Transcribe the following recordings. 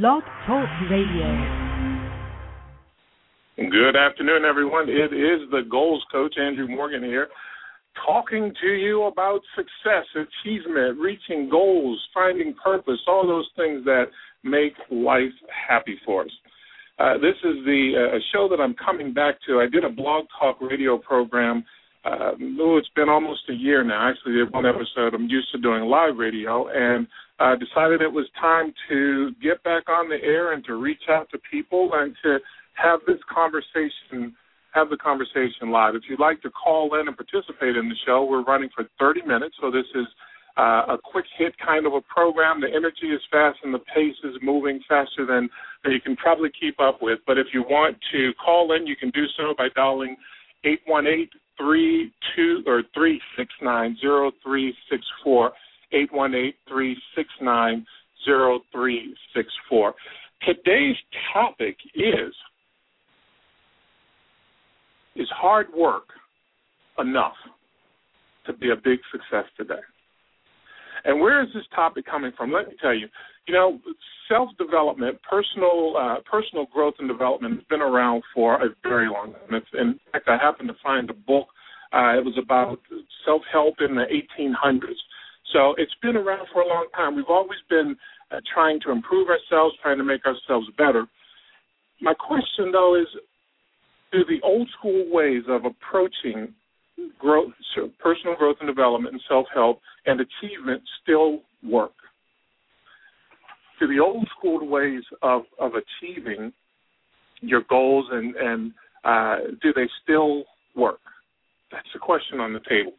Blog Talk Radio. Good afternoon, everyone. It is the Goals Coach, Andrew Morgan here, talking to you about success, achievement, reaching goals, finding purpose, all those things that make life happy for us. Uh, this is the uh, show that I'm coming back to. I did a blog talk radio program. Uh, oh, it's been almost a year now. Actually, did one episode. I'm used to doing live radio, and uh, decided it was time to get back on the air and to reach out to people and to have this conversation have the conversation live. If you'd like to call in and participate in the show, we're running for 30 minutes, so this is uh, a quick hit kind of a program. The energy is fast and the pace is moving faster than, than you can probably keep up with. But if you want to call in, you can do so by dialing 818 32 or 369 0364. 818 369 0364. Today's topic is Is hard work enough to be a big success today? And where is this topic coming from? Let me tell you. You know, self development, personal uh, personal growth and development has been around for a very long time. In fact, I happened to find a book. Uh, it was about self help in the 1800s. So it's been around for a long time. We've always been uh, trying to improve ourselves, trying to make ourselves better. My question, though, is do the old school ways of approaching growth, personal growth and development, and self help and achievement still work? Do the old school ways of, of achieving your goals and, and uh, do they still question on the table.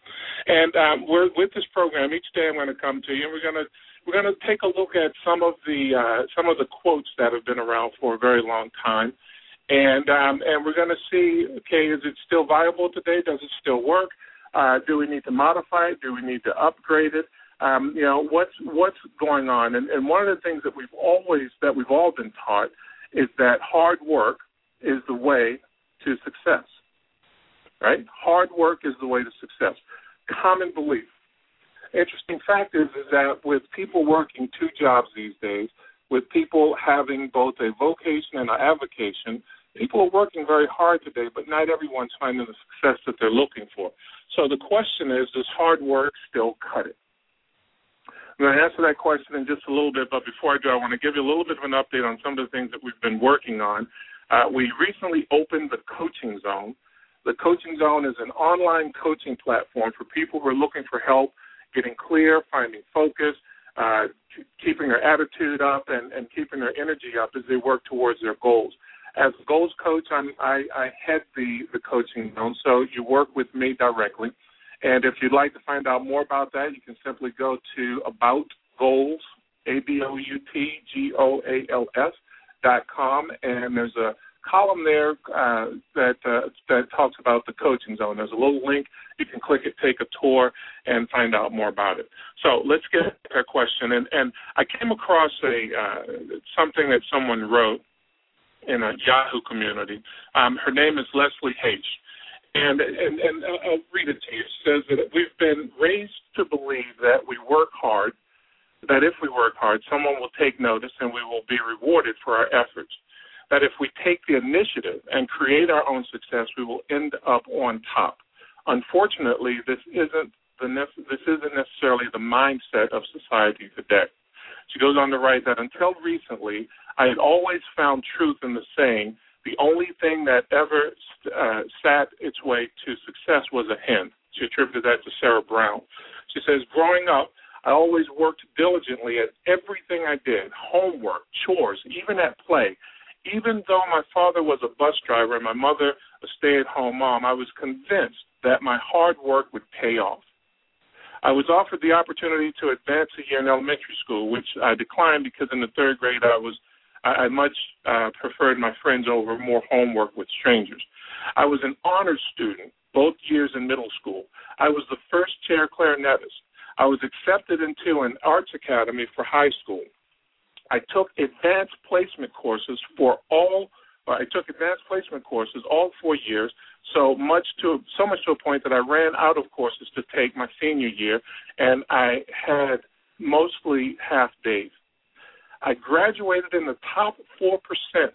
And um, we're with this program each day. I'm going to come to you, and we're going to we're going to take a look at some of the uh, some of the quotes that have been around for a very long time, and um, and we're going to see okay, is it still viable today? Does it still work? Uh, do we need to modify it? Do we need to upgrade it? Um, you know what's what's going on, and, and one of the things that we've always that we've all been taught is that hard work is the way to success right? Hard work is the way to success. Common belief. Interesting fact is, is that with people working two jobs these days, with people having both a vocation and an avocation, people are working very hard today, but not everyone's finding the success that they're looking for. So the question is, does hard work still cut it? I'm going to answer that question in just a little bit, but before I do, I want to give you a little bit of an update on some of the things that we've been working on. Uh, we recently opened the coaching zone. The Coaching Zone is an online coaching platform for people who are looking for help getting clear, finding focus, uh, keeping their attitude up, and, and keeping their energy up as they work towards their goals. As a goals coach, I'm, I, I head the, the coaching zone, so you work with me directly. And if you'd like to find out more about that, you can simply go to About Goals, A B O U T G O A L S dot com, and there's a column there uh, that uh, that talks about the coaching zone. There's a little link. You can click it, take a tour, and find out more about it. So let's get to that question. And, and I came across a uh, something that someone wrote in a Yahoo community. Um, her name is Leslie H. And, and and I'll read it to you. It says that we've been raised to believe that we work hard, that if we work hard, someone will take notice and we will be rewarded for our efforts that if we take the initiative and create our own success, we will end up on top. Unfortunately, this isn't the this isn't necessarily the mindset of society today. She goes on to write that until recently, I had always found truth in the saying, the only thing that ever uh, sat its way to success was a hen. She attributed that to Sarah Brown. She says, growing up, I always worked diligently at everything I did homework, chores, even at play even though my father was a bus driver and my mother a stay at home mom, I was convinced that my hard work would pay off. I was offered the opportunity to advance a year in elementary school, which I declined because in the third grade I was I, I much uh, preferred my friends over more homework with strangers. I was an honors student both years in middle school. I was the first chair clarinetist. I was accepted into an arts academy for high school. I took advanced placement courses for all. I took advanced placement courses all four years, so much to so much to a point that I ran out of courses to take my senior year, and I had mostly half days. I graduated in the top 4%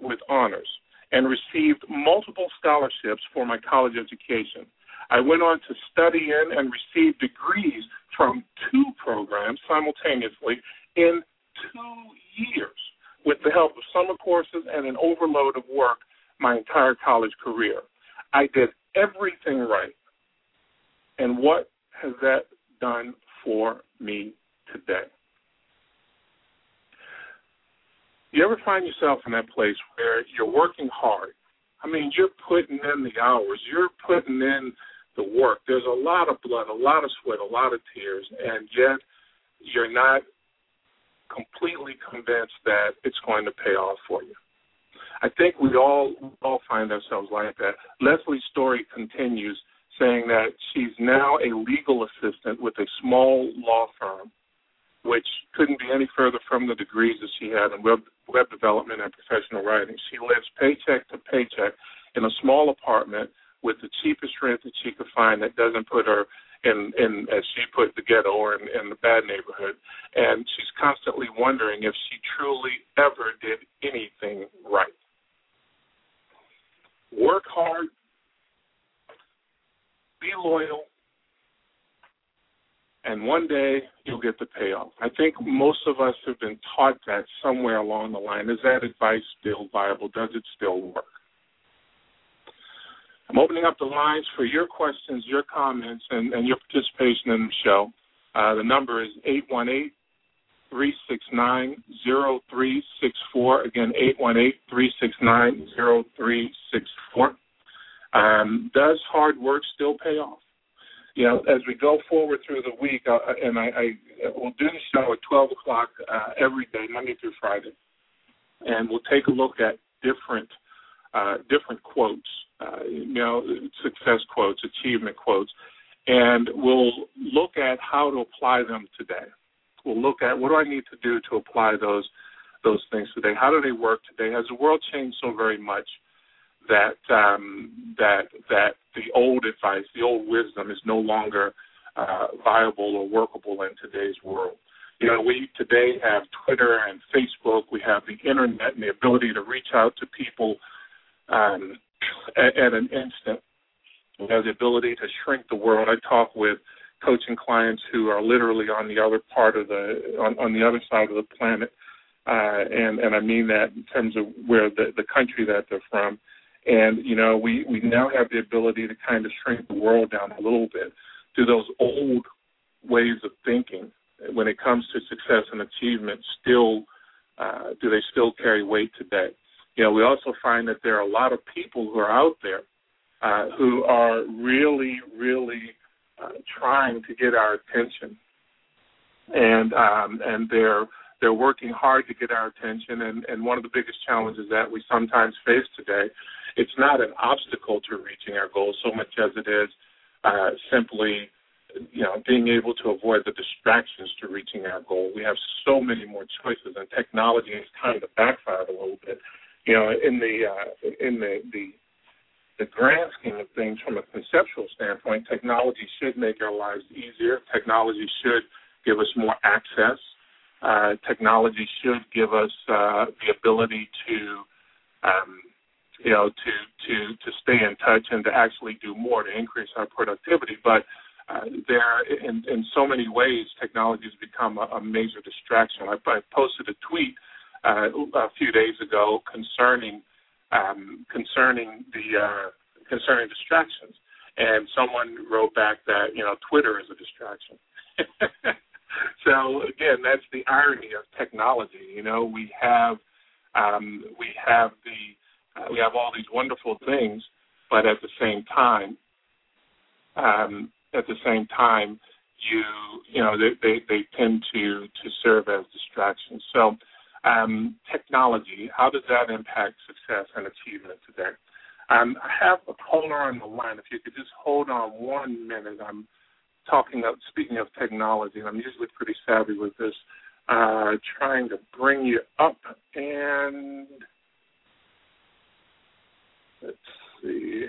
with honors and received multiple scholarships for my college education. I went on to study in and receive degrees from two programs simultaneously in two years with the help of summer courses and an overload of work my entire college career. I did everything right. And what has that done for me today? You ever find yourself in that place where you're working hard? I mean, you're putting in the hours, you're putting in the work. There's a lot of blood, a lot of sweat, a lot of tears, and yet you're not completely convinced that it's going to pay off for you. I think we all we all find ourselves like that. Leslie's story continues saying that she's now a legal assistant with a small law firm, which couldn't be any further from the degrees that she had in web, web development and professional writing. She lives paycheck to paycheck in a small apartment with the cheapest rent that she could find that doesn't put her in, in as she put the ghetto or in, in the bad neighborhood. And she's constantly wondering if she truly ever did anything right. Work hard, be loyal, and one day you'll get the payoff. I think most of us have been taught that somewhere along the line. Is that advice still viable? Does it still work? I'm opening up the lines for your questions, your comments, and, and your participation in the show. Uh, the number is 818 369 0364. Again, 818 369 0364. Um, does hard work still pay off? You know, as we go forward through the week, uh, and I, I will do the show at 12 o'clock uh, every day, Monday through Friday, and we'll take a look at different uh, different quotes, uh, you know, success quotes, achievement quotes, and we'll look at how to apply them today. We'll look at what do I need to do to apply those those things today. How do they work today? Has the world changed so very much that um, that that the old advice, the old wisdom, is no longer uh, viable or workable in today's world? You know, we today have Twitter and Facebook. We have the internet and the ability to reach out to people um, at, at an instant. We have the ability to shrink the world. I talk with coaching clients who are literally on the other part of the on, on the other side of the planet, uh, and and I mean that in terms of where the the country that they're from. And you know, we we now have the ability to kind of shrink the world down a little bit. Do those old ways of thinking when it comes to success and achievement still uh, do they still carry weight today? You know, we also find that there are a lot of people who are out there uh, who are really, really uh, trying to get our attention, and um, and they're they're working hard to get our attention. And, and one of the biggest challenges that we sometimes face today, it's not an obstacle to reaching our goals so much as it is uh, simply you know, being able to avoid the distractions to reaching our goal. We have so many more choices, and technology has kind of backfired a little bit you know, in the uh, in the, the the grand scheme of things, from a conceptual standpoint, technology should make our lives easier. Technology should give us more access. Uh, technology should give us uh, the ability to, um, you know, to to to stay in touch and to actually do more to increase our productivity. But uh, there, in in so many ways, technology has become a, a major distraction. I, I posted a tweet uh, a few days ago concerning um, concerning the uh, concerning distractions, and someone wrote back that you know Twitter is a distraction. so again, that's the irony of technology. You know, we have um, we have the uh, we have all these wonderful things, but at the same time, um, at the same time, you you know they, they they tend to to serve as distractions. So um, technology, how does that impact success and achievement today? Um, I have a caller on the line. If you could just hold on one minute, I'm talking of speaking of technology, and I'm usually pretty savvy with this. Uh, trying to bring you up, and let's see.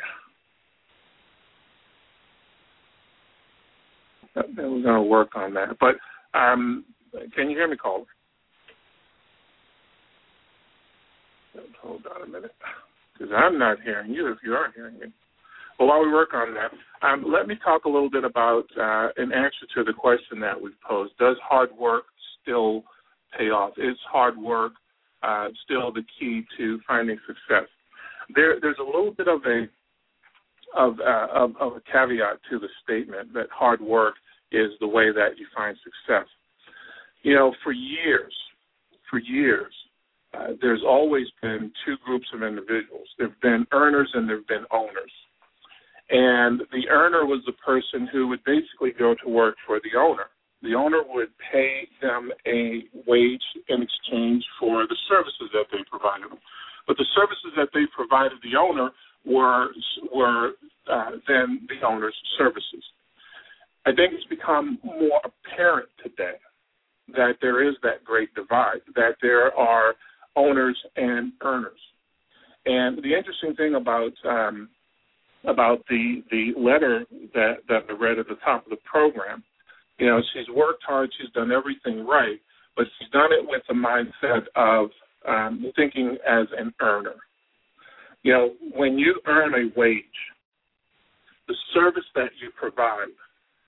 We're going to work on that. But um, can you hear me, caller? Hold on a minute, because I'm not hearing you if you are hearing me. Well, while we work on that, um, let me talk a little bit about uh, an answer to the question that we've posed. Does hard work still pay off? Is hard work uh, still the key to finding success? There, there's a little bit of a of, uh, of, of a caveat to the statement that hard work is the way that you find success. You know, for years, for years, uh, there's always been two groups of individuals. There've been earners and there've been owners. And the earner was the person who would basically go to work for the owner. The owner would pay them a wage in exchange for the services that they provided them. But the services that they provided the owner were were uh, then the owner's services. I think it's become more apparent today that there is that great divide, that there are owners and earners. And the interesting thing about um, about the the letter that that I read at the top of the program, you know, she's worked hard, she's done everything right, but she's done it with the mindset of um, thinking as an earner. You know, when you earn a wage, the service that you provide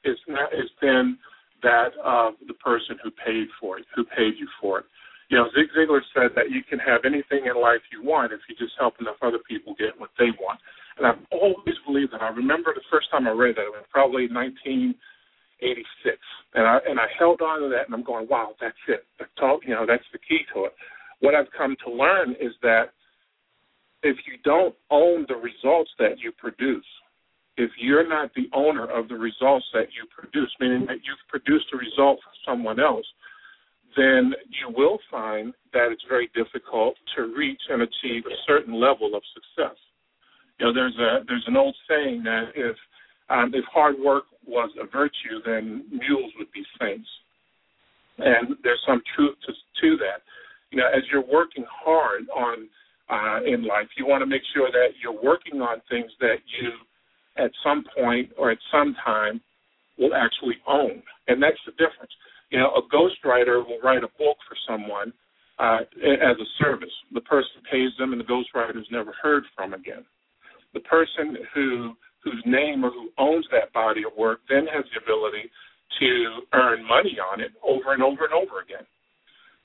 is not is then that of the person who paid for it, who paid you for it. You know, Zig Ziglar said that you can have anything in life you want if you just help enough other people get what they want. And I've always believed that. I remember the first time I read that, it was probably 1986. And I and I held on to that and I'm going, wow, that's it. That's all, you know, that's the key to it. What I've come to learn is that if you don't own the results that you produce, if you're not the owner of the results that you produce, meaning that you've produced a result for someone else, then you will find that it's very difficult to reach and achieve a certain level of success. You know, there's a there's an old saying that if um, if hard work was a virtue, then mules would be saints, and there's some truth to to that. You know, as you're working hard on uh, in life. You want to make sure that you're working on things that you, at some point or at some time, will actually own. And that's the difference. You know, a ghostwriter will write a book for someone uh, as a service. The person pays them, and the ghostwriter is never heard from again. The person who whose name or who owns that body of work then has the ability to earn money on it over and over and over again.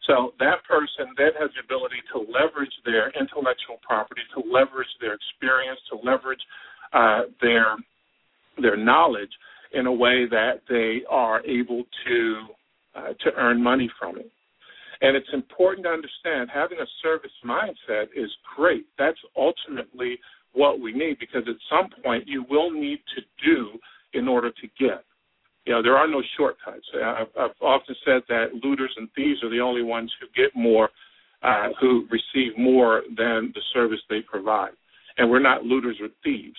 So that person then has the ability to leverage their intellectual property, to leverage their experience, to leverage uh, their their knowledge in a way that they are able to uh, to earn money from it. And it's important to understand having a service mindset is great. That's ultimately what we need because at some point you will need to do in order to get. You know, there are no shortcuts. I've, I've often said that looters and thieves are the only ones who get more, uh, who receive more than the service they provide. And we're not looters or thieves.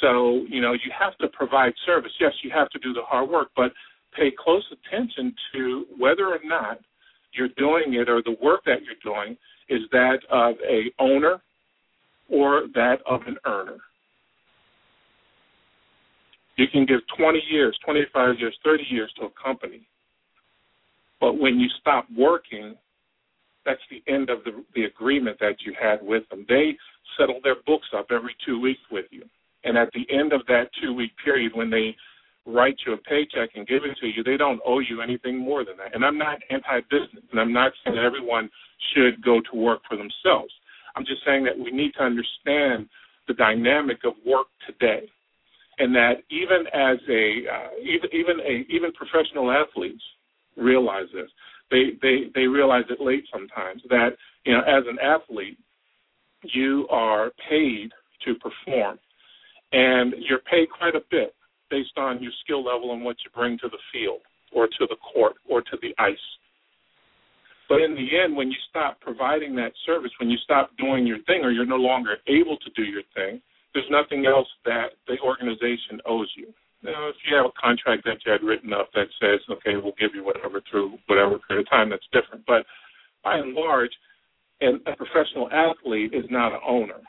So, you know, you have to provide service. Yes, you have to do the hard work, but pay close attention to whether or not you're doing it or the work that you're doing is that of a owner or that of an earner. You can give 20 years, 25 years, 30 years to a company. But when you stop working, that's the end of the, the agreement that you had with them. They settle their books up every two weeks with you. And at the end of that two week period, when they write you a paycheck and give it to you, they don't owe you anything more than that. And I'm not anti business, and I'm not saying that everyone should go to work for themselves. I'm just saying that we need to understand the dynamic of work today and that even as a uh, even even a even professional athletes realize this. They they they realize it late sometimes that you know as an athlete you are paid to perform, and you're paid quite a bit based on your skill level and what you bring to the field or to the court or to the ice. But in the end, when you stop providing that service, when you stop doing your thing, or you're no longer able to do your thing, there's nothing else that the organization owes you. Now, if you have a contract that you had written up that says, okay, we'll give you whatever through whatever period of time, that's different. But by and large, and a professional athlete is not an owner;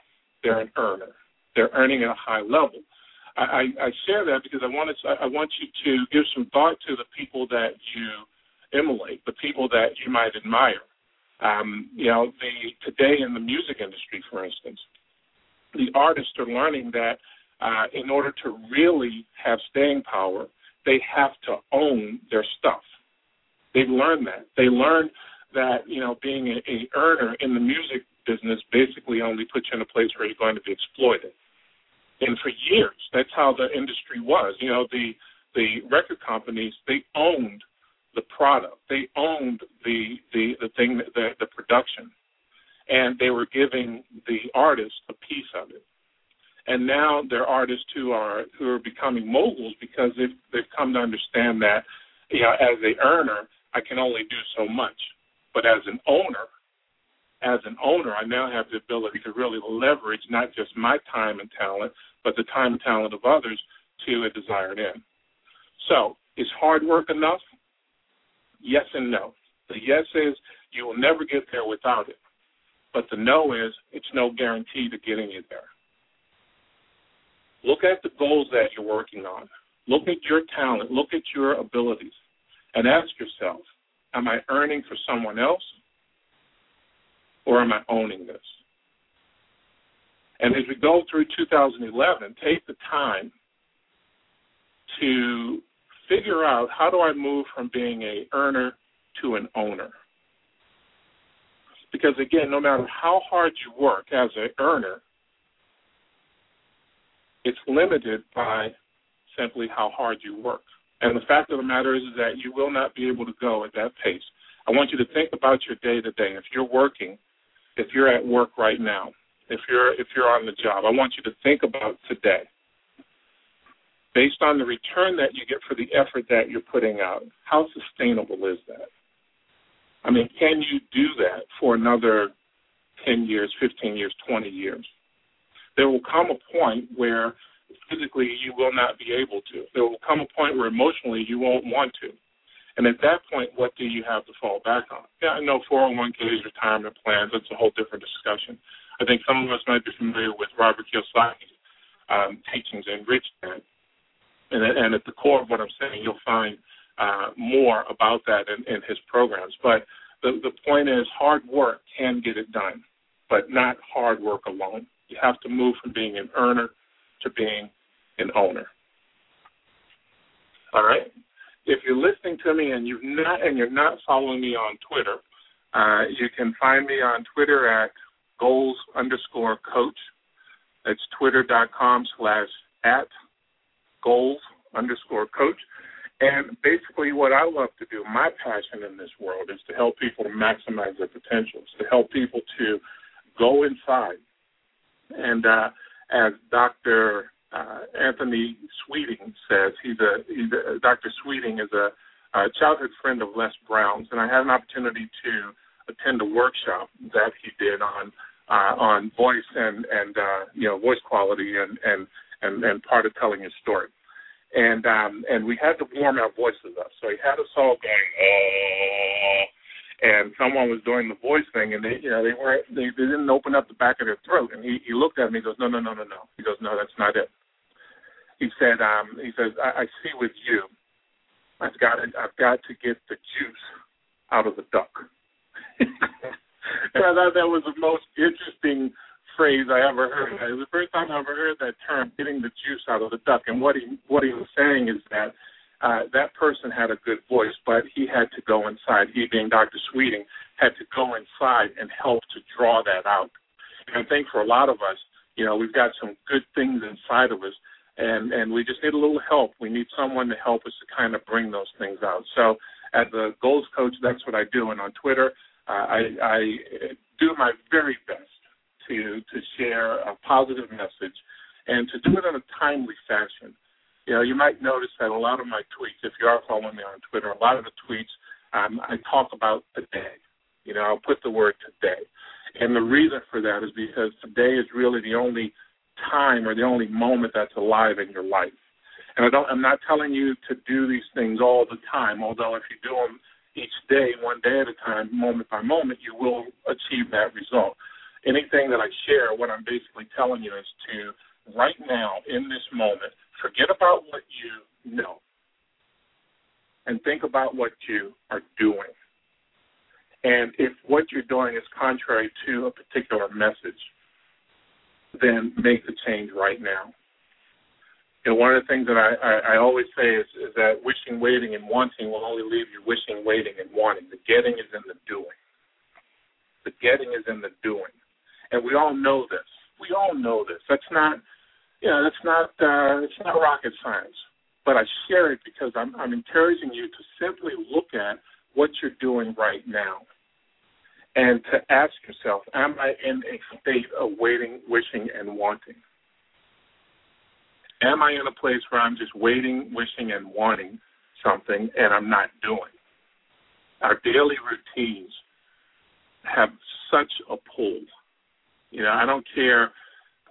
they're an earner. They're earning at a high level. I, I, share that because I wanted to, I want you to give some thought to the people that you emulate, the people that you might admire. Um, you know, the today in the music industry, for instance, the artists are learning that uh, in order to really have staying power, they have to own their stuff. They've learned that. They learned that you know being a, a earner in the music business basically only puts you in a place where you're going to be exploited. And for years, that's how the industry was. You know, the the record companies they owned the product, they owned the the the thing, the the production, and they were giving the artist a piece of it. And now there are artists who are who are becoming moguls because they've they've come to understand that, you know, as a earner, I can only do so much, but as an owner, as an owner, I now have the ability to really leverage not just my time and talent, but the time and talent of others to a desired end. So, is hard work enough? Yes and no. The yes is you will never get there without it. But the no is it's no guarantee to getting you there. Look at the goals that you're working on. Look at your talent. Look at your abilities. And ask yourself, am I earning for someone else or am I owning this? And as we go through 2011, take the time to figure out how do I move from being a earner to an owner. Because again, no matter how hard you work as an earner, it's limited by simply how hard you work. And the fact of the matter is, is that you will not be able to go at that pace. I want you to think about your day to day. If you're working, if you're at work right now, if you're if you're on the job, I want you to think about today based on the return that you get for the effort that you're putting out, how sustainable is that? I mean, can you do that for another 10 years, 15 years, 20 years? There will come a point where physically you will not be able to. There will come a point where emotionally you won't want to. And at that point, what do you have to fall back on? Yeah, I know 401ks, retirement plans, that's a whole different discussion. I think some of us might be familiar with Robert Kiyosaki's um, teachings in Rich Dad and, and at the core of what I'm saying, you'll find uh, more about that in, in his programs. But the, the point is, hard work can get it done, but not hard work alone. You have to move from being an earner to being an owner. All right. If you're listening to me and you've not and you're not following me on Twitter, uh, you can find me on Twitter at goals underscore coach. That's twitter.com slash at goals underscore coach. And basically, what I love to do, my passion in this world, is to help people maximize their potentials, to help people to go inside. And uh, as Dr. Uh, Anthony Sweeting says, he's a, he's a Dr. Sweeting is a, a childhood friend of Les Brown's, and I had an opportunity to attend a workshop that he did on uh, on voice and and uh, you know voice quality and and and, and part of telling his story. And um, and we had to warm our voices up. So he had us all going, oh, and someone was doing the voice thing, and they, you know, they weren't, they, they didn't open up the back of their throat. And he, he looked at me, and goes, no, no, no, no, no. He goes, no, that's not it. He said, um, he says, I, I see with you, I've got to, I've got to get the juice out of the duck. and I thought that was the most interesting phrase I ever heard. It was the first time I ever heard that term, getting the juice out of the duck. And what he what he was saying is that uh, that person had a good voice, but he had to go inside. He, being Dr. Sweeting, had to go inside and help to draw that out. And I think for a lot of us, you know, we've got some good things inside of us, and and we just need a little help. We need someone to help us to kind of bring those things out. So, as a goals coach, that's what I do. And on Twitter, I, I do my very best to to share a positive message and to do it in a timely fashion. You know, you might notice that a lot of my tweets, if you are following me on Twitter, a lot of the tweets um, I talk about today. You know, I'll put the word today. And the reason for that is because today is really the only time or the only moment that's alive in your life. And I don't, I'm not telling you to do these things all the time, although if you do them each day, one day at a time, moment by moment, you will achieve that result anything that I share, what I'm basically telling you is to right now in this moment, forget about what you know and think about what you are doing. And if what you're doing is contrary to a particular message, then make the change right now. You know, one of the things that I, I, I always say is, is that wishing, waiting, and wanting will only leave you wishing, waiting, and wanting. The getting is in the doing. The getting is in the doing, and we all know this. We all know this. That's not, you know, that's not, uh, it's not rocket science. But I share it because I'm, I'm encouraging you to simply look at what you're doing right now and to ask yourself, am I in a state of waiting, wishing, and wanting? Am I in a place where I'm just waiting, wishing, and wanting something and I'm not doing? Our daily routines have such a pull. You know, I don't care,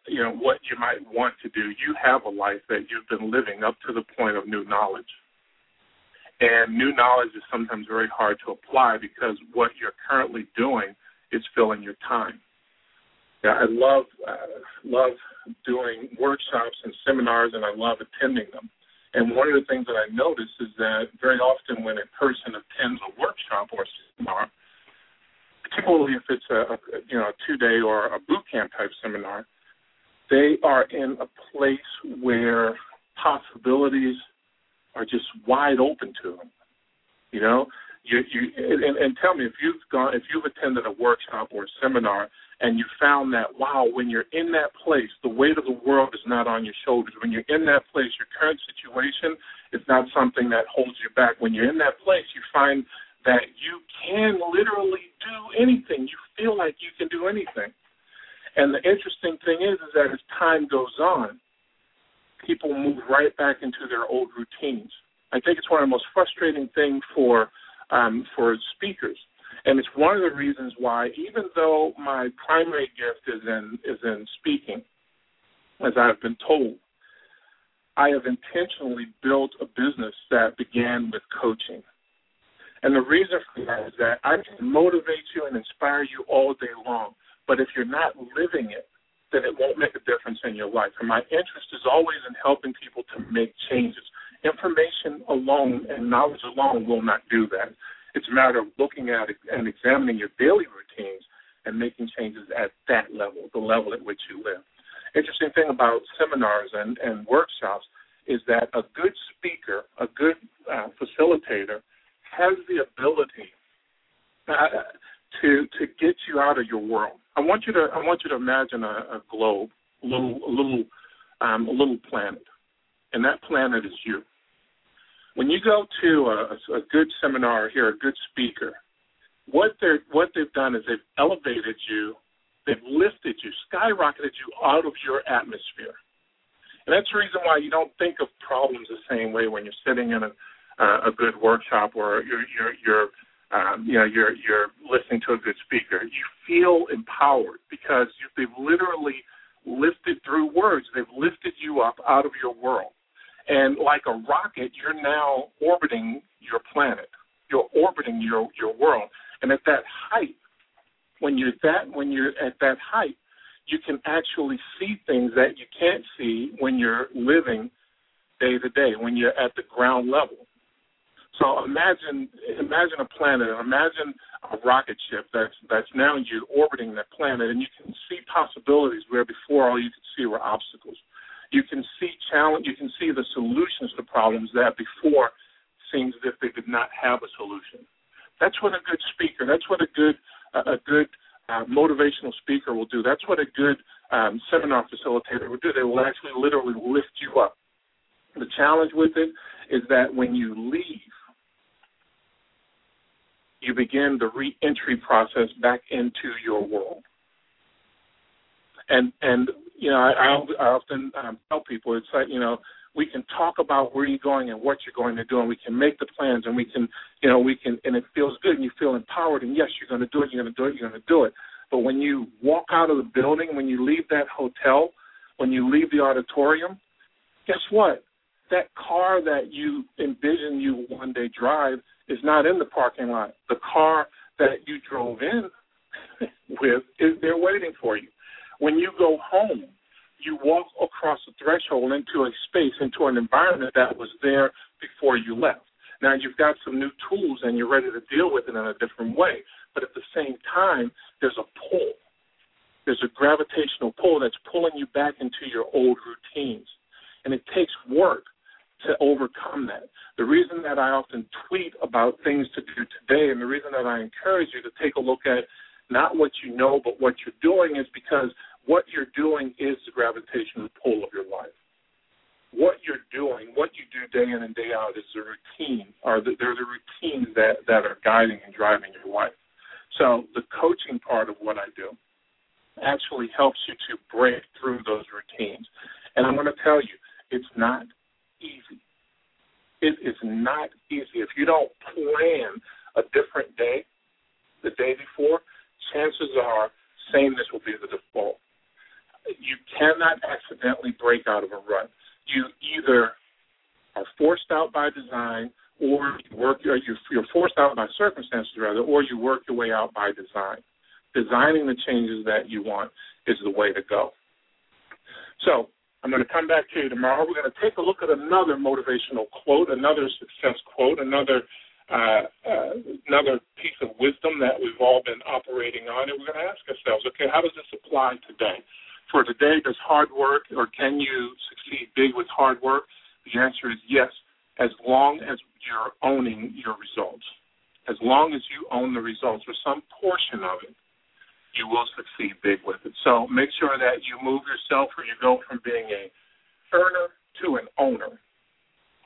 you know, what you might want to do. You have a life that you've been living up to the point of new knowledge. And new knowledge is sometimes very hard to apply because what you're currently doing is filling your time. Yeah, I love uh, love doing workshops and seminars, and I love attending them. And one of the things that I notice is that very often when a person attends a workshop or a seminar, particularly if it's a, a you know a two day or a boot camp type seminar, they are in a place where possibilities are just wide open to them. You know, you you and, and tell me if you've gone if you've attended a workshop or a seminar and you found that wow when you're in that place the weight of the world is not on your shoulders. When you're in that place your current situation is not something that holds you back. When you're in that place you find that you can literally do anything. You feel like you can do anything. And the interesting thing is is that as time goes on people move right back into their old routines. I think it's one of the most frustrating things for um, for speakers and it's one of the reasons why, even though my primary gift is in is in speaking, as I've been told, I have intentionally built a business that began with coaching. And the reason for that is that I can motivate you and inspire you all day long. But if you're not living it, then it won't make a difference in your life. And my interest is always in helping people to make changes. Information alone and knowledge alone will not do that. It's a matter of looking at and examining your daily routines and making changes at that level, the level at which you live. Interesting thing about seminars and, and workshops is that a good speaker, a good uh, facilitator, has the ability uh, to to get you out of your world. I want you to I want you to imagine a, a globe, a little a little um, a little planet, and that planet is you when you go to a, a good seminar here, a good speaker, what they're what they've done is they've elevated you, they've lifted you, skyrocketed you out of your atmosphere, and that's the reason why you don't think of problems the same way when you're sitting in a uh, a good workshop or you're you're you're um, you know you're you're listening to a good speaker. You feel empowered because you, they've literally lifted through words. They've lifted you up out of your world. And like a rocket, you're now orbiting your planet. You're orbiting your your world. And at that height, when you're that when you're at that height, you can actually see things that you can't see when you're living day to day, when you're at the ground level. So imagine imagine a planet, and imagine a rocket ship that's that's now you orbiting that planet, and you can see possibilities where before all you could see were obstacles you can see challenge you can see the solutions to problems that before seems as if they did not have a solution. That's what a good speaker. That's what a good a good uh, motivational speaker will do. That's what a good um, seminar facilitator will do. They will actually literally lift you up. The challenge with it is that when you leave, you begin the re-entry process back into your world. And and you know, I, I often um, tell people it's like you know we can talk about where you're going and what you're going to do, and we can make the plans, and we can you know we can, and it feels good, and you feel empowered, and yes, you're going to do it, you're going to do it, you're going to do it. But when you walk out of the building, when you leave that hotel, when you leave the auditorium, guess what? That car that you envision you one day drive is not in the parking lot. The car that you drove in with is there waiting for you. When you go home, you walk across the threshold into a space, into an environment that was there before you left. Now you've got some new tools and you're ready to deal with it in a different way. But at the same time, there's a pull. There's a gravitational pull that's pulling you back into your old routines. And it takes work to overcome that. The reason that I often tweet about things to do today and the reason that I encourage you to take a look at not what you know but what you're doing is because what you're doing is the gravitational pull of your life what you're doing, what you do day in and day out is the routine, or the, they're the routines that, that are guiding and driving your life. So the coaching part of what I do actually helps you to break through those routines. And I'm going to tell you, it's not easy. It is not easy. If you don't plan a different day the day before, chances are sameness will be the default. You cannot accidentally break out of a rut you either are forced out by design or you work or you're forced out by circumstances rather, or you work your way out by design. Designing the changes that you want is the way to go. So I'm going to come back to you tomorrow. We're going to take a look at another motivational quote, another success quote, another uh, uh, another wisdom that we've all been operating on, and we're going to ask ourselves, okay, how does this apply today? for today, does hard work or can you succeed big with hard work? The answer is yes, as long as you're owning your results. As long as you own the results or some portion of it, you will succeed big with it. So make sure that you move yourself or you go from being a earner to an owner.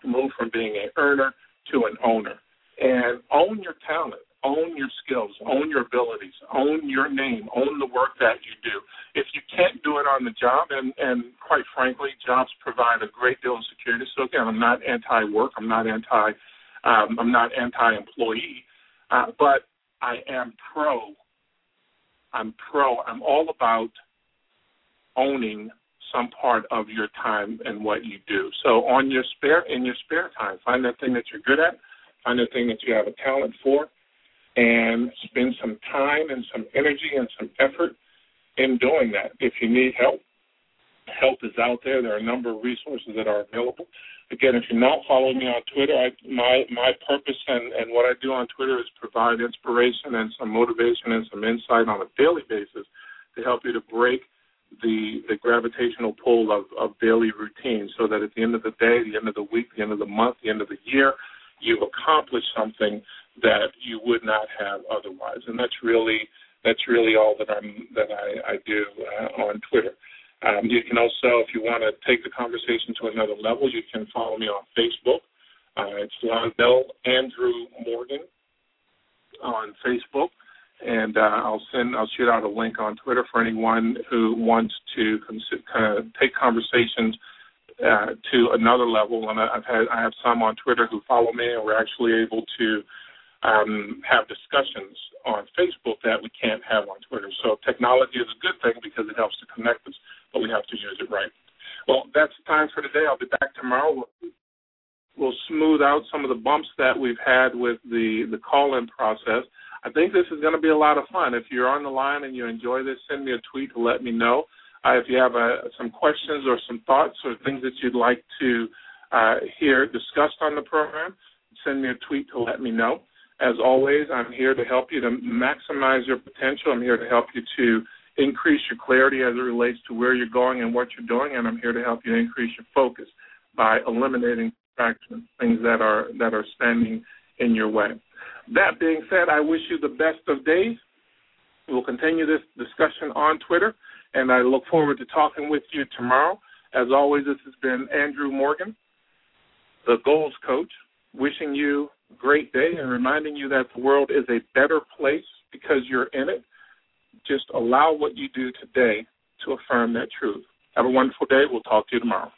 Move from being an earner to an owner. And own your talent own your skills, own your abilities, own your name, own the work that you do. If you can't do it on the job, and, and quite frankly, jobs provide a great deal of security. So again, I'm not anti-work, I'm not anti, um, I'm not anti-employee, uh, but I am pro. I'm pro. I'm all about owning some part of your time and what you do. So on your spare in your spare time, find that thing that you're good at, find that thing that you have a talent for, and spend some time and some energy and some effort in doing that. If you need help, help is out there. There are a number of resources that are available. Again, if you're not following me on Twitter, I, my my purpose and, and what I do on Twitter is provide inspiration and some motivation and some insight on a daily basis to help you to break the the gravitational pull of, of daily routine so that at the end of the day, the end of the week, the end of the month, the end of the year, you've accomplished something that you would not have otherwise. And that's really that's really all that I'm that I, I do uh, on Twitter. Um, you can also, if you want to take the conversation to another level, you can follow me on Facebook. Uh, it's Londell Andrew Morgan on Facebook, and uh, I'll send I'll shoot out a link on Twitter for anyone who wants to kind of take conversations uh, to another level. And I've had I have some on Twitter who follow me, and we're actually able to um, have discussions on Facebook that we can't have on Twitter. So technology is a good thing because it helps to connect us, but we have to use it right. Well, that's time for today. I'll be back tomorrow. We'll, we'll smooth out some of the bumps that we've had with the the call-in process. I think this is going to be a lot of fun. If you're on the line and you enjoy this, send me a tweet to let me know. Uh, if you have uh, some questions or some thoughts or things that you'd like to uh, hear discussed on the program, send me a tweet to let me know. As always, I'm here to help you to maximize your potential. I'm here to help you to increase your clarity as it relates to where you're going and what you're doing, and I'm here to help you increase your focus by eliminating distractions, things that are that are standing in your way. That being said, I wish you the best of days. We'll continue this discussion on Twitter, and I look forward to talking with you tomorrow. As always, this has been Andrew Morgan, the Goals Coach, wishing you great day and reminding you that the world is a better place because you're in it. Just allow what you do today to affirm that truth. Have a wonderful day. We'll talk to you tomorrow.